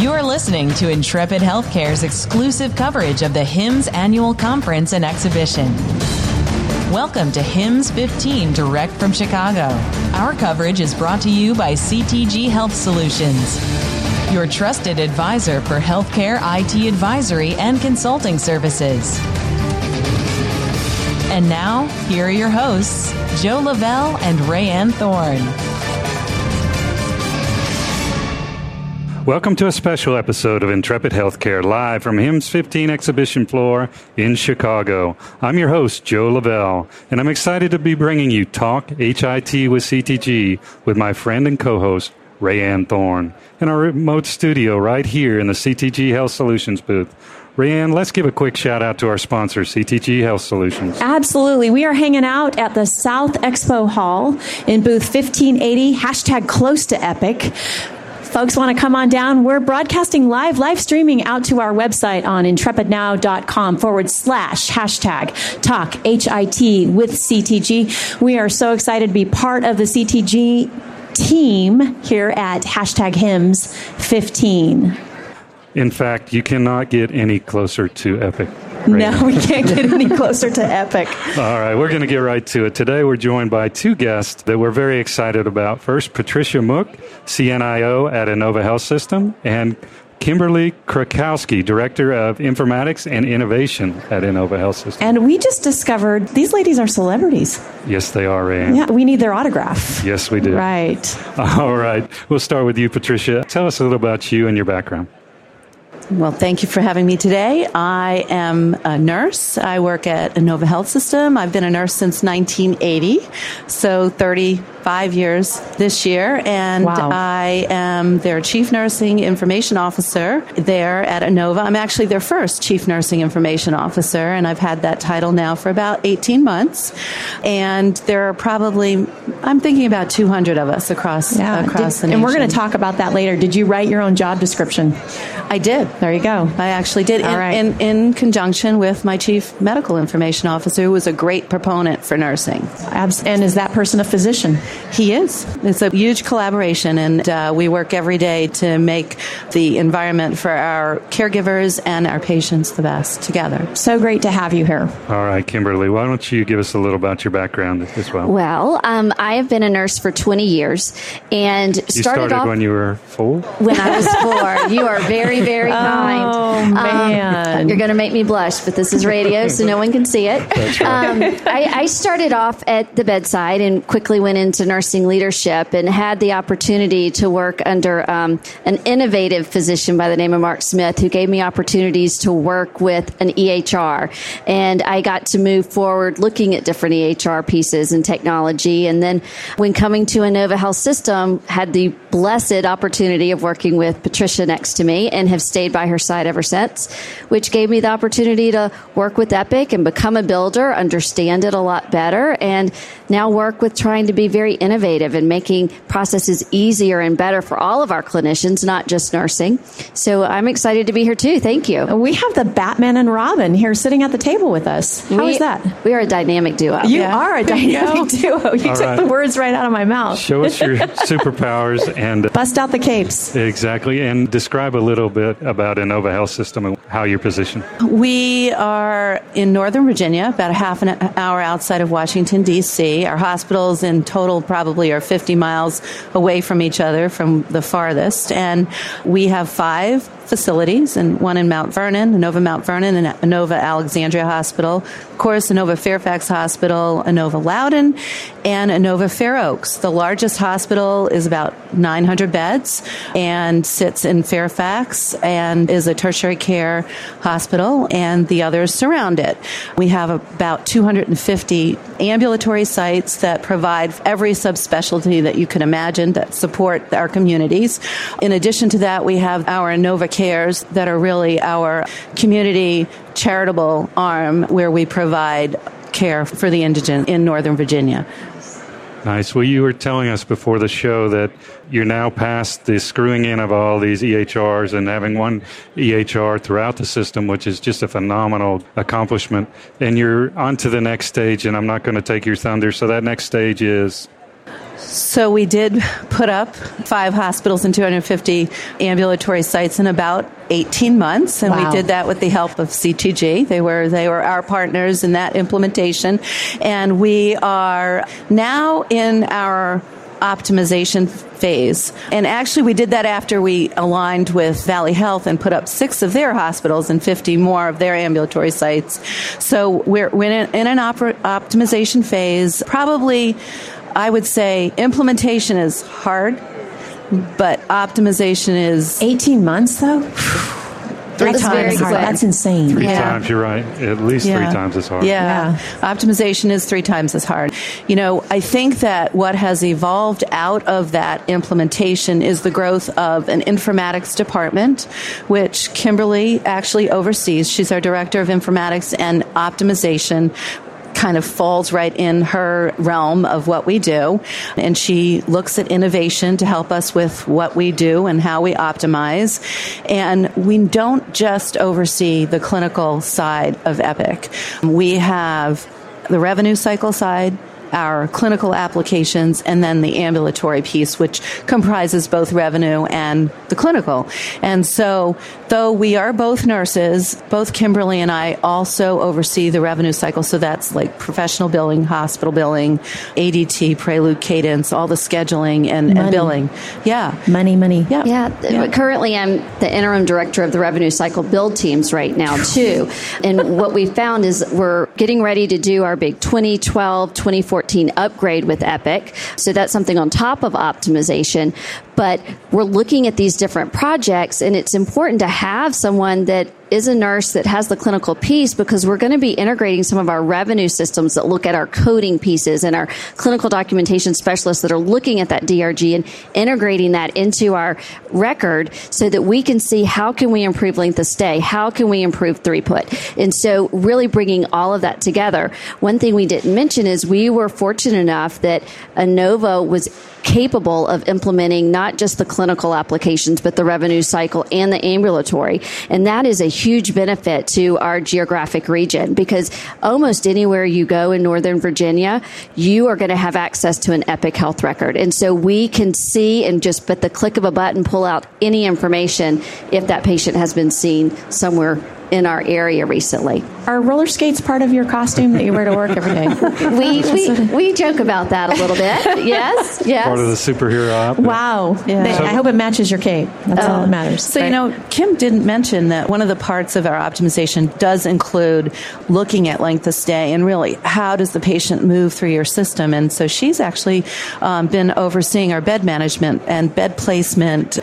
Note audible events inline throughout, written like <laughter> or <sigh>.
You're listening to Intrepid Healthcare's exclusive coverage of the HIMSS annual conference and exhibition. Welcome to HIMSS 15 direct from Chicago. Our coverage is brought to you by CTG Health Solutions, your trusted advisor for healthcare IT advisory and consulting services. And now, here are your hosts, Joe Lavelle and Rayanne Thorne. Welcome to a special episode of Intrepid Healthcare live from HIMSS 15 exhibition floor in Chicago. I'm your host, Joe Lavelle, and I'm excited to be bringing you Talk HIT with CTG with my friend and co-host, Rayanne Thorne, in our remote studio right here in the CTG Health Solutions booth. Rayanne, let's give a quick shout out to our sponsor, CTG Health Solutions. Absolutely. We are hanging out at the South Expo Hall in booth 1580, hashtag close to Epic folks want to come on down, we're broadcasting live, live streaming out to our website on intrepidnow.com forward slash hashtag talk HIT with CTG. We are so excited to be part of the CTG team here at hashtag HIMSS 15. In fact, you cannot get any closer to Epic. No, we can't get any closer to Epic. <laughs> All right, we're going to get right to it. Today, we're joined by two guests that we're very excited about. First, Patricia Mook, CNIO at Inova Health System, and Kimberly Krakowski, Director of Informatics and Innovation at Inova Health System. And we just discovered these ladies are celebrities. Yes, they are, Ann. Yeah, we need their autograph. Yes, we do. Right. <laughs> All right. We'll start with you, Patricia. Tell us a little about you and your background. Well, thank you for having me today. I am a nurse. I work at Inova Health System. I've been a nurse since 1980, so 35 years this year, and wow. I am their Chief Nursing Information Officer there at Inova. I'm actually their first Chief Nursing Information Officer, and I've had that title now for about 18 months. And there are probably, I'm thinking about 200 of us across yeah. across did, the nation. And we're going to talk about that later. Did you write your own job description? I did. There you go. I actually did, All in, right. in, in, conjunction with my chief medical information officer, who was a great proponent for nursing. And is that person a physician? He is. It's a huge collaboration, and uh, we work every day to make the environment for our caregivers and our patients the best together. So great to have you here. All right, Kimberly, why don't you give us a little about your background as well? Well, um, I have been a nurse for 20 years, and you started, started off when you were four. When I was four, you are very, very <laughs> kind. Oh man, um, you're going to make me blush, but this is radio, so no one can see it. That's right. Um, I, I, started off at the bedside and quickly went into nursing leadership and had the opportunity to work under um, an innovative physician by the name of Mark Smith, who gave me opportunities to work with an EHR, and I got to move forward looking at different EHR pieces and technology. And then, when coming to Inova Health System, had the blessed opportunity of working with Patricia next to me and have stayed by her side ever since, which gave me the opportunity to work with Epic and become a builder, understand it a lot better, and now work with trying to be very innovative and making processes easier and better for all of our clinicians, not just nursing. So I'm excited to be here too. Thank you. We have the Batman and Robin here sitting at the table with us. How we, is that? We are a dynamic duo. You Yeah. are a <laughs> dynamic duo. You All took right. the words right out of my mouth. Show us your <laughs> superpowers and uh, Bust out the capes. exactly, and describe a little bit about Inova Health System and how you're positioned. We are in Northern Virginia, about a half an hour outside of Washington, D.C. Our hospitals in total probably are 50 miles away from each other from the farthest. And we have five facilities, and one in Mount Vernon, Inova Mount Vernon, and Inova Alexandria Hospital, of course, Inova Fairfax Hospital, Inova Loudoun, and Inova Fair Oaks. The largest hospital is about 900 beds and sits in Fairfax and is a tertiary care hospital, and the others surround it. We have about 250 ambulatory sites that provide every subspecialty that you can imagine that support our communities. In addition to that, we have our Inova Cares that are really our community charitable arm where we provide care for the indigent in Northern Virginia. Nice. Well, you were telling us before the show that you're now past the screwing in of all these EHRs and having one EHR throughout the system, which is just a phenomenal accomplishment. And you're on to the next stage, and I'm not going to take your thunder. So that next stage is So we did put up five hospitals and 250 ambulatory sites in about 18 months, and wow. we did that with the help of CTG. They were they were our partners in that implementation, and we are now in our optimization phase. And actually, we did that after we aligned with Valley Health and put up six of their hospitals and 50 more of their ambulatory sites. So we're, we're in, in an optimization phase. Probably, I would say implementation is hard, but optimization is 18 months though. three That's times hard. That's insane. Three yeah. times, you're right. At least yeah. three times as hard. Yeah. yeah. Optimization is three times as hard. You know, I think that what has evolved out of that implementation is the growth of an informatics department, which Kimberly actually oversees. She's our director of informatics and optimization kind of falls right in her realm of what we do. And she looks at innovation to help us with what we do and how we optimize. And we don't just oversee the clinical side of Epic. We have the revenue cycle side, our clinical applications, and then the ambulatory piece, which comprises both revenue and the clinical. And so, though we are both nurses, both Kimberly and I also oversee the revenue cycle. So that's like professional billing, hospital billing, ADT, prelude cadence, all the scheduling and, and billing. Yeah. Money, money. Yeah. yeah. yeah. Currently, I'm the interim director of the revenue cycle build teams right now, too. and what we found is we're getting ready to do our big 2012, 2014 2014 upgrade with Epic. So that's something on top of optimization. But we're looking at these different projects, and it's important to have someone that is a nurse that has the clinical piece because we're going to be integrating some of our revenue systems that look at our coding pieces and our clinical documentation specialists that are looking at that DRG and integrating that into our record so that we can see how can we improve length of stay, how can we improve throughput. And so really bringing all of that together. One thing we didn't mention is we were fortunate enough that Inova was capable of implementing not just the clinical applications, but the revenue cycle and the ambulatory. And that is a huge benefit to our geographic region because almost anywhere you go in Northern Virginia, you are going to have access to an Epic health record. And so we can see and just with the click of a button pull out any information if that patient has been seen somewhere in our area recently. Are roller skates part of your costume that you wear to work every day? <laughs> we, we, we joke about that a little bit. <laughs> Yes, yes. Part of the superhero outfit. Wow. Yeah. They, so, I hope it matches your cape. That's uh, all that matters. So, right? you know, Kim didn't mention that one of the parts of our optimization does include looking at length of stay and really how does the patient move through your system. And so she's actually um, been overseeing our bed management and bed placement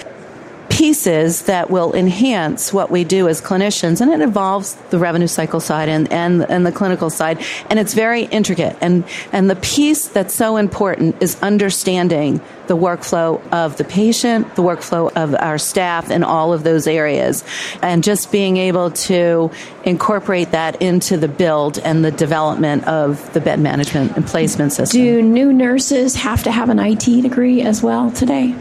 pieces that will enhance what we do as clinicians, and it involves the revenue cycle side and, and, and the clinical side, and it's very intricate. And, and the piece that's so important is understanding the workflow of the patient, the workflow of our staff, and all of those areas, and just being able to incorporate that into the build and the development of the bed management and placement system. Do new nurses have to have an IT degree as well today?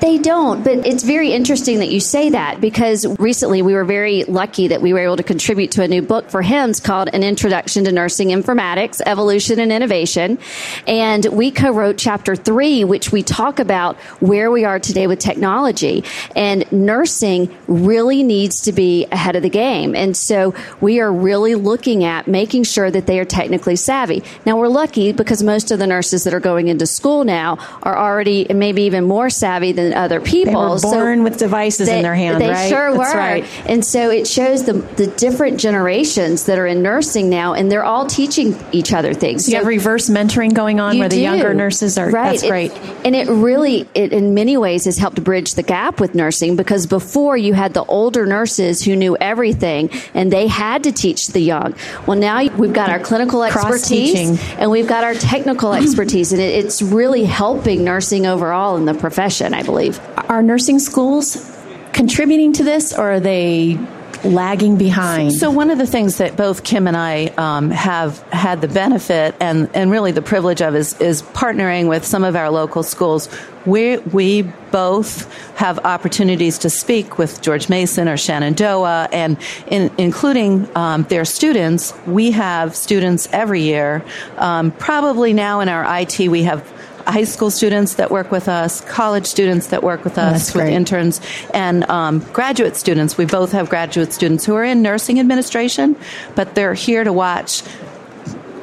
They don't, but it's very interesting that you say that because recently we were very lucky that we were able to contribute to a new book for HIMSS called An Introduction to Nursing Informatics, Evolution and Innovation. And we co-wrote chapter three, which we talk about where we are today with technology. And nursing really needs to be ahead of the game. And so we are really looking at making sure that they are technically savvy. Now we're lucky because most of the nurses that are going into school now are already maybe even more savvy than other people. They were born so with devices they, in their hand, they right? sure That's were. Right. And so it shows the, the different generations that are in nursing now, and they're all teaching each other things. You have reverse mentoring going on where do. the younger nurses are. Right. That's great. It, and it really, it, in many ways, has helped bridge the gap with nursing because before you had the older nurses who knew everything and they had to teach the young. Well, now we've got our clinical expertise and we've got our technical expertise, and it, it's really helping nursing overall in the profession, I believe. Are nursing schools contributing to this, or are they lagging behind? So, one of the things that both Kim and I um, have had the benefit and, and really the privilege of is, is partnering with some of our local schools. We, we both have opportunities to speak with George Mason or Shenandoah, and in, including um, their students. We have students every year. Um, probably now in our IT, we have high school students that work with us, college students that work with us, with interns, and um, graduate students. We both have graduate students who are in nursing administration, but they're here to watch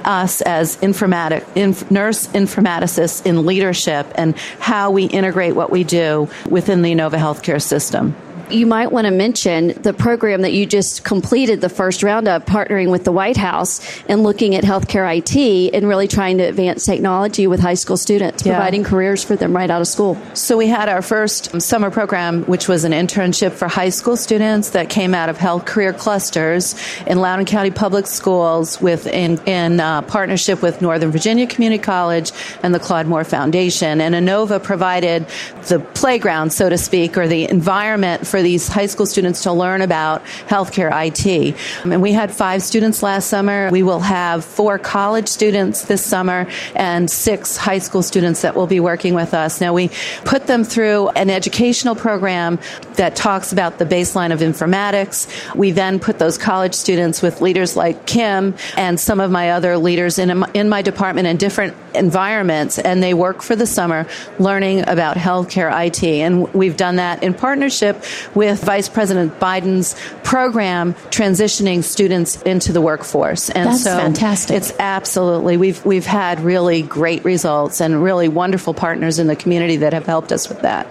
us as informatic, inf, nurse informaticists in leadership and how we integrate what we do within the Inova healthcare system you might want to mention the program that you just completed the first round of, partnering with the White House and looking at healthcare IT and really trying to advance technology with high school students, yeah. providing careers for them right out of school. So we had our first summer program, which was an internship for high school students that came out of health career clusters in Loudoun County Public Schools with in, in uh, partnership with Northern Virginia Community College and the Claude Moore Foundation. And Inova provided the playground, so to speak, or the environment for these high school students to learn about healthcare IT. And we had five students last summer. We will have four college students this summer and six high school students that will be working with us. Now, we put them through an educational program that talks about the baseline of informatics. We then put those college students with leaders like Kim and some of my other leaders in, in my department in different environments, and they work for the summer learning about healthcare IT. And we've done that in partnership with Vice President Biden's program transitioning students into the workforce. And That's so fantastic. It's absolutely we've we've had really great results and really wonderful partners in the community that have helped us with that.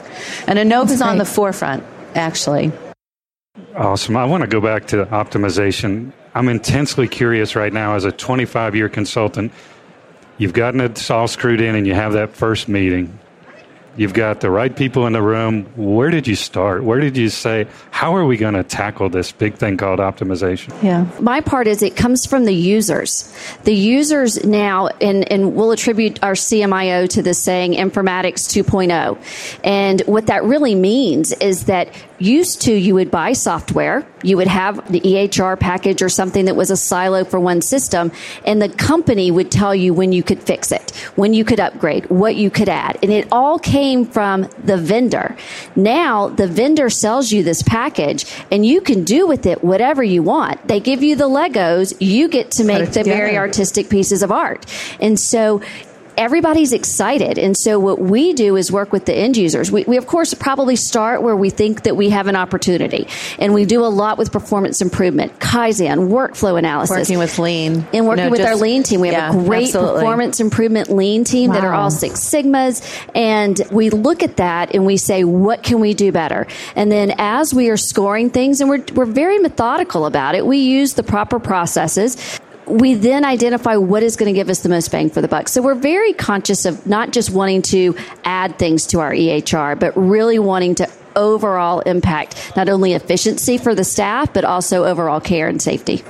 And Inova is on the forefront, actually. Awesome. I want to go back to optimization. I'm intensely curious right now as a 25 year consultant. You've gotten it all screwed in and you have that first meeting. You've got the right people in the room. Where did you start? Where did you say, how are we going to tackle this big thing called optimization? Yeah. My part is it comes from the users. The users now, and, and we'll attribute our CMIO to this saying informatics 2.0. And what that really means is that used to you would buy software, you would have the EHR package or something that was a silo for one system, and the company would tell you when you could fix it, when you could upgrade, what you could add. And it all came from the vendor. Now the vendor sells you this package and you can do with it whatever you want. They give you the Legos, you get to make the very artistic pieces of art. And so everybody's excited. And so what we do is work with the end users. We, we, of course probably start where we think that we have an opportunity. And we do a lot with performance improvement, Kaizen, workflow analysis. Working with lean. And working no, with just, our lean team. We have yeah, a great absolutely. performance improvement lean team wow. that are all Six Sigmas. And we look at that and we say, what can we do better? And then as we are scoring things, and we're, we're very methodical about it, we use the proper processes we then identify what is going to give us the most bang for the buck. So we're very conscious of not just wanting to add things to our EHR, but really wanting to overall impact not only efficiency for the staff but also overall care and safety.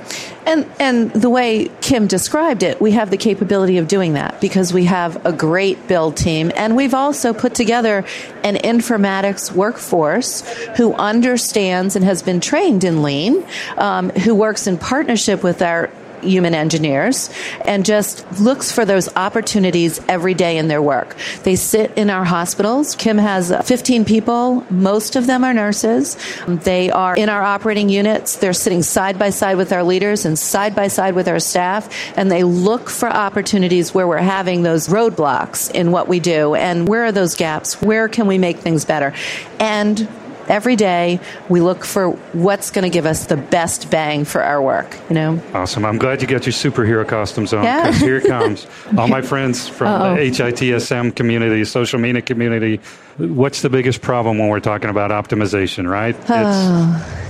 And and the way Kim described it, we have the capability of doing that because we have a great build team and we've also put together an informatics workforce who understands and has been trained in lean, um, who works in partnership with our human engineers and just looks for those opportunities every day in their work. They sit in our hospitals. Kim has 15 people. Most of them are nurses. They are in our operating units. They're sitting side by side with our leaders and side by side with our staff, and they look for opportunities where we're having those roadblocks in what we do and where are those gaps? Where can we make things better? And every day we look for what's going to give us the best bang for our work. You know. Awesome. I'm glad you got your superhero costumes on. Yeah. Here it comes. All my friends from <laughs> Uh-oh. the HITSM community, social media community, what's the biggest problem when we're talking about optimization, right?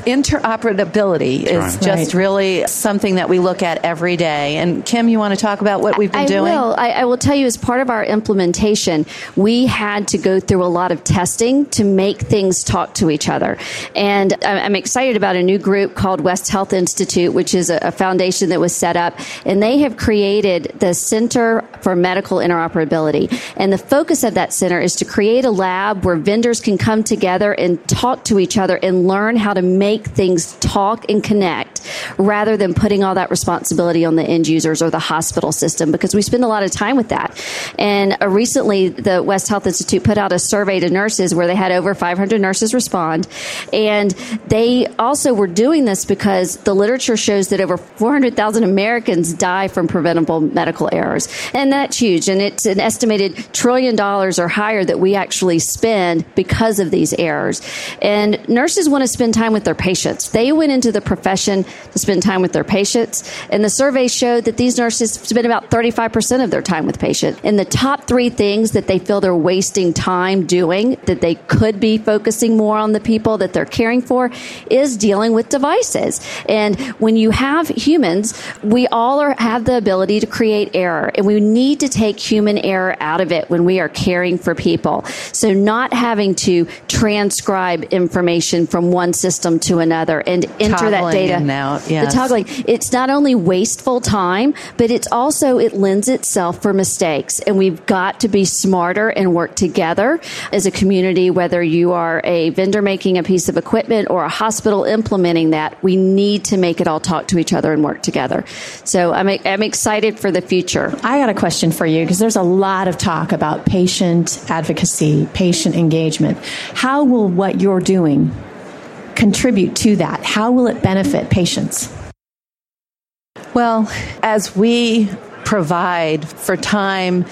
Interoperability is right. just right. really something that we look at every day. And Kim, you want to talk about what we've been I doing? Will. I, I will tell you, as part of our implementation, we had to go through a lot of testing to make things talk to each other. And I'm excited about a new group called West Health Institute, which is a foundation that was set up, and they have created the Center for Medical Interoperability. And the focus of that center is to create a lab lab where vendors can come together and talk to each other and learn how to make things talk and connect rather than putting all that responsibility on the end users or the hospital system because we spend a lot of time with that. And uh, recently, the West Health Institute put out a survey to nurses where they had over 500 nurses respond. And they also were doing this because the literature shows that over 400,000 Americans die from preventable medical errors. And that's huge. And it's an estimated trillion dollars or higher that we actually spend because of these errors. And nurses want to spend time with their patients. They went into the profession to spend time with their patients. And the survey showed that these nurses spend about 35% of their time with patients. And the top three things that they feel they're wasting time doing that they could be focusing more on the people that they're caring for is dealing with devices. And when you have humans, we all are, have the ability to create error and we need to take human error out of it when we are caring for people. So not having to transcribe information from one system to another and enter toggling that data. Out, yes. The toggling. It's not only wasteful time, but it's also, it lends itself for mistakes. And we've got to be smarter and work together as a community, whether you are a vendor making a piece of equipment or a hospital implementing that. We need to make it all talk to each other and work together. So I'm, I'm excited for the future. I got a question for you because there's a lot of talk about patient advocacy, patient engagement. How will what you're doing contribute to that? How will it benefit patients? Well, as we provide for time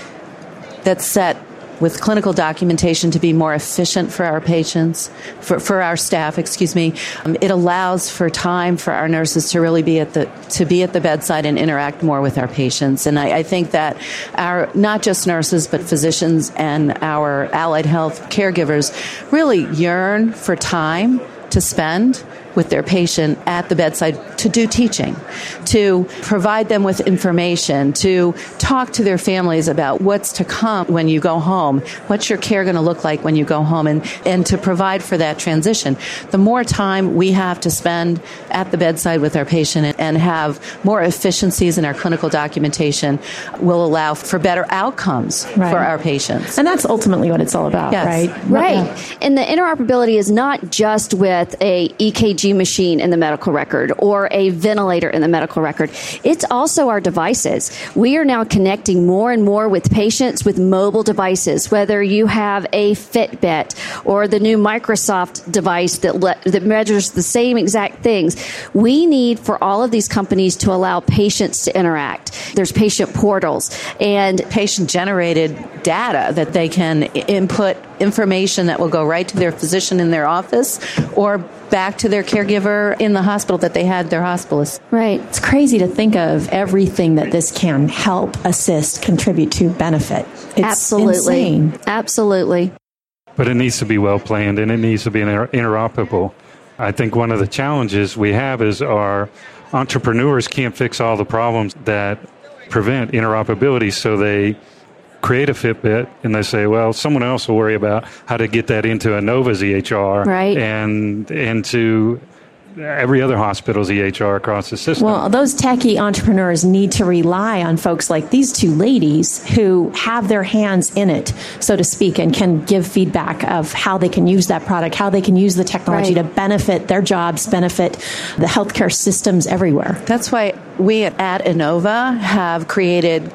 that's set with clinical documentation to be more efficient for our patients, for, for our staff, excuse me. Um, it allows for time for our nurses to really be at the to be at the bedside and interact more with our patients. And I, I think that our not just nurses but physicians and our allied health caregivers really yearn for time to spend with their patient at the bedside to do teaching, to provide them with information, to talk to their families about what's to come when you go home, what's your care going to look like when you go home, and, and to provide for that transition. The more time we have to spend at the bedside with our patient and have more efficiencies in our clinical documentation will allow for better outcomes right. for our patients. And that's ultimately what it's all about, yes. right? Right. Yeah. And the interoperability is not just with a EKG machine in the medical record or a ventilator in the medical record. It's also our devices. We are now connecting more and more with patients with mobile devices, whether you have a Fitbit or the new Microsoft device that, le- that measures the same exact things. We need for all of these companies to allow patients to interact. There's patient portals and patient generated data that they can input information that will go right to their physician in their office or back to their caregiver in the hospital that they had their hospitalist. Right. It's crazy to think of everything that this can help, assist, contribute to, benefit. It's Absolutely. Insane. Absolutely. But it needs to be well planned and it needs to be inter- interoperable. I think one of the challenges we have is our entrepreneurs can't fix all the problems that prevent interoperability, so they create a Fitbit and they say, well, someone else will worry about how to get that into Inova's EHR right. and into every other hospital's EHR across the system. Well, those techie entrepreneurs need to rely on folks like these two ladies who have their hands in it, so to speak, and can give feedback of how they can use that product, how they can use the technology right. to benefit their jobs, benefit the healthcare systems everywhere. That's why we at Inova have created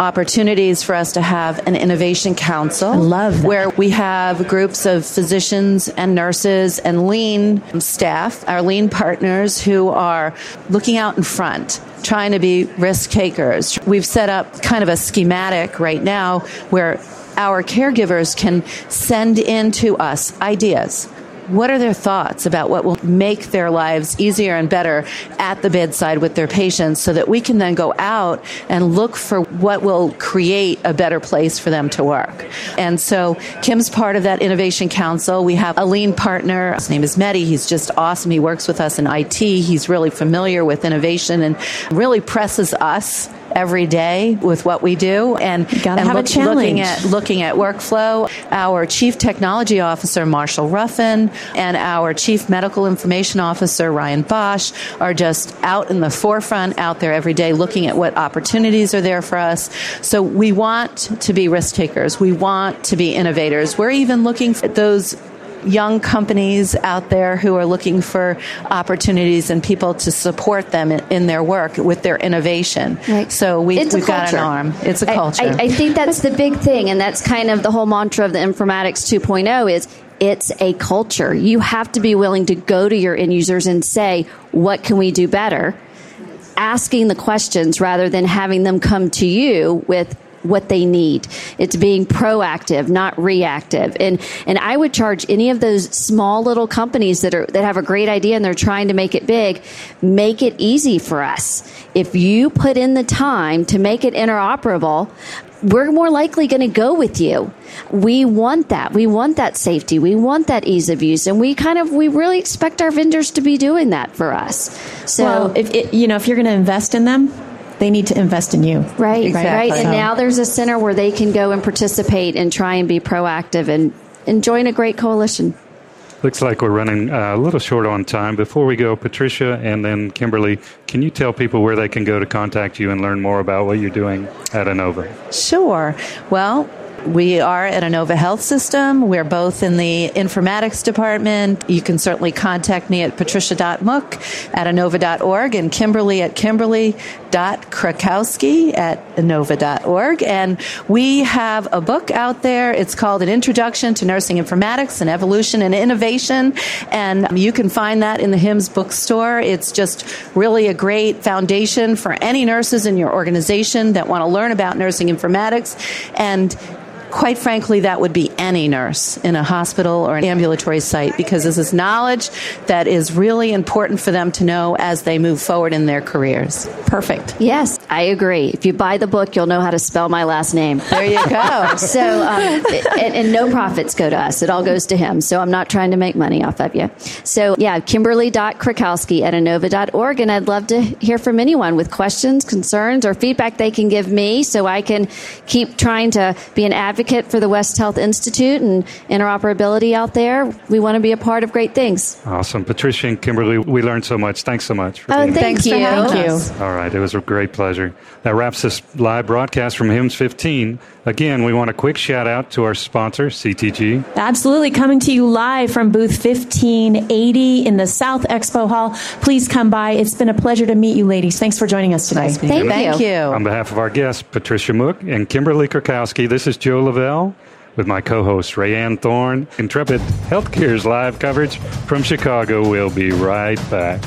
opportunities for us to have an innovation council. I love that. Where we have groups of physicians and nurses and lean staff, our lean partners who are looking out in front trying to be risk takers. We've set up kind of a schematic right now where our caregivers can send in to us ideas what are their thoughts about what will make their lives easier and better at the bedside with their patients so that we can then go out and look for what will create a better place for them to work. And so Kim's part of that innovation council. We have a lean partner. His name is Mehdi. He's just awesome. He works with us in IT. He's really familiar with innovation and really presses us every day with what we do and, and look, looking at looking at workflow. Our chief technology officer Marshall Ruffin and our chief medical information officer Ryan Bosch are just out in the forefront out there every day looking at what opportunities are there for us. So we want to be risk takers. We want to be innovators. We're even looking at those young companies out there who are looking for opportunities and people to support them in, in their work with their innovation. Right. So we, we've got an arm. It's a I- culture. I, I think that's the big thing, and that's kind of the whole mantra of the informatics 2.0 is it's a culture. You have to be willing to go to your end users and say, what can we do better? Asking the questions rather than having them come to you with what they need. It's being proactive, not reactive. And and I would charge any of those small little companies that are that have a great idea and they're trying to make it big, make it easy for us. If you put in the time to make it interoperable, we're more likely going to go with you. We want that. We want that safety. We want that ease of use, and we kind of we really expect our vendors to be doing that for us. So well, if it, you know, if you're going to invest in them, they need to invest in you. Right, Exactly. right. And So- now there's a center where they can go and participate and try and be proactive and, and join a great coalition. Looks like we're running uh, a little short on time. Before we go, Patricia and then Kimberly, can you tell people where they can go to contact you and learn more about what you're doing at Inova? Sure. Well, we are at Inova Health System. We're both in the informatics department. You can certainly contact me at patricia.mook at inova.org and Kimberly at kimberly.krakowski at inova.org. And we have a book out there. It's called An Introduction to Nursing Informatics and Evolution and Innovation. And you can find that in the HIMSS bookstore. It's just really a great foundation for any nurses in your organization that want to learn about nursing informatics. And quite frankly, that would be any nurse in a hospital or an ambulatory site because this is knowledge that is really important for them to know as they move forward in their careers. Perfect. Yes, I agree. If you buy the book, you'll know how to spell my last name. There you go. <laughs> So, um, and, and no profits go to us. It all goes to him. So I'm not trying to make money off of you. So yeah, Kimberly.Krakowski at Inova.org. And I'd love to hear from anyone with questions, concerns, or feedback they can give me so I can keep trying to be an advocate for the West Health Institute and interoperability out there. We want to be a part of great things. Awesome. Patricia and Kimberly, we learned so much. Thanks so much for Oh, thank Thanks you. for having Thank you. All right, it was a great pleasure. That wraps this live broadcast from HIMSS 15. Again, we want a quick shout out to our sponsor, CTG. Absolutely. Coming to you live from booth 1580 in the South Expo Hall. Please come by. It's been a pleasure to meet you, ladies. Thanks for joining us today. Thank Thank you. you. On behalf of our guests, Patricia Mook and Kimberly Krakowski, this is Joe Lavelle with my co host, Rayanne Thorne. Intrepid Healthcare's live coverage from Chicago. We'll be right back.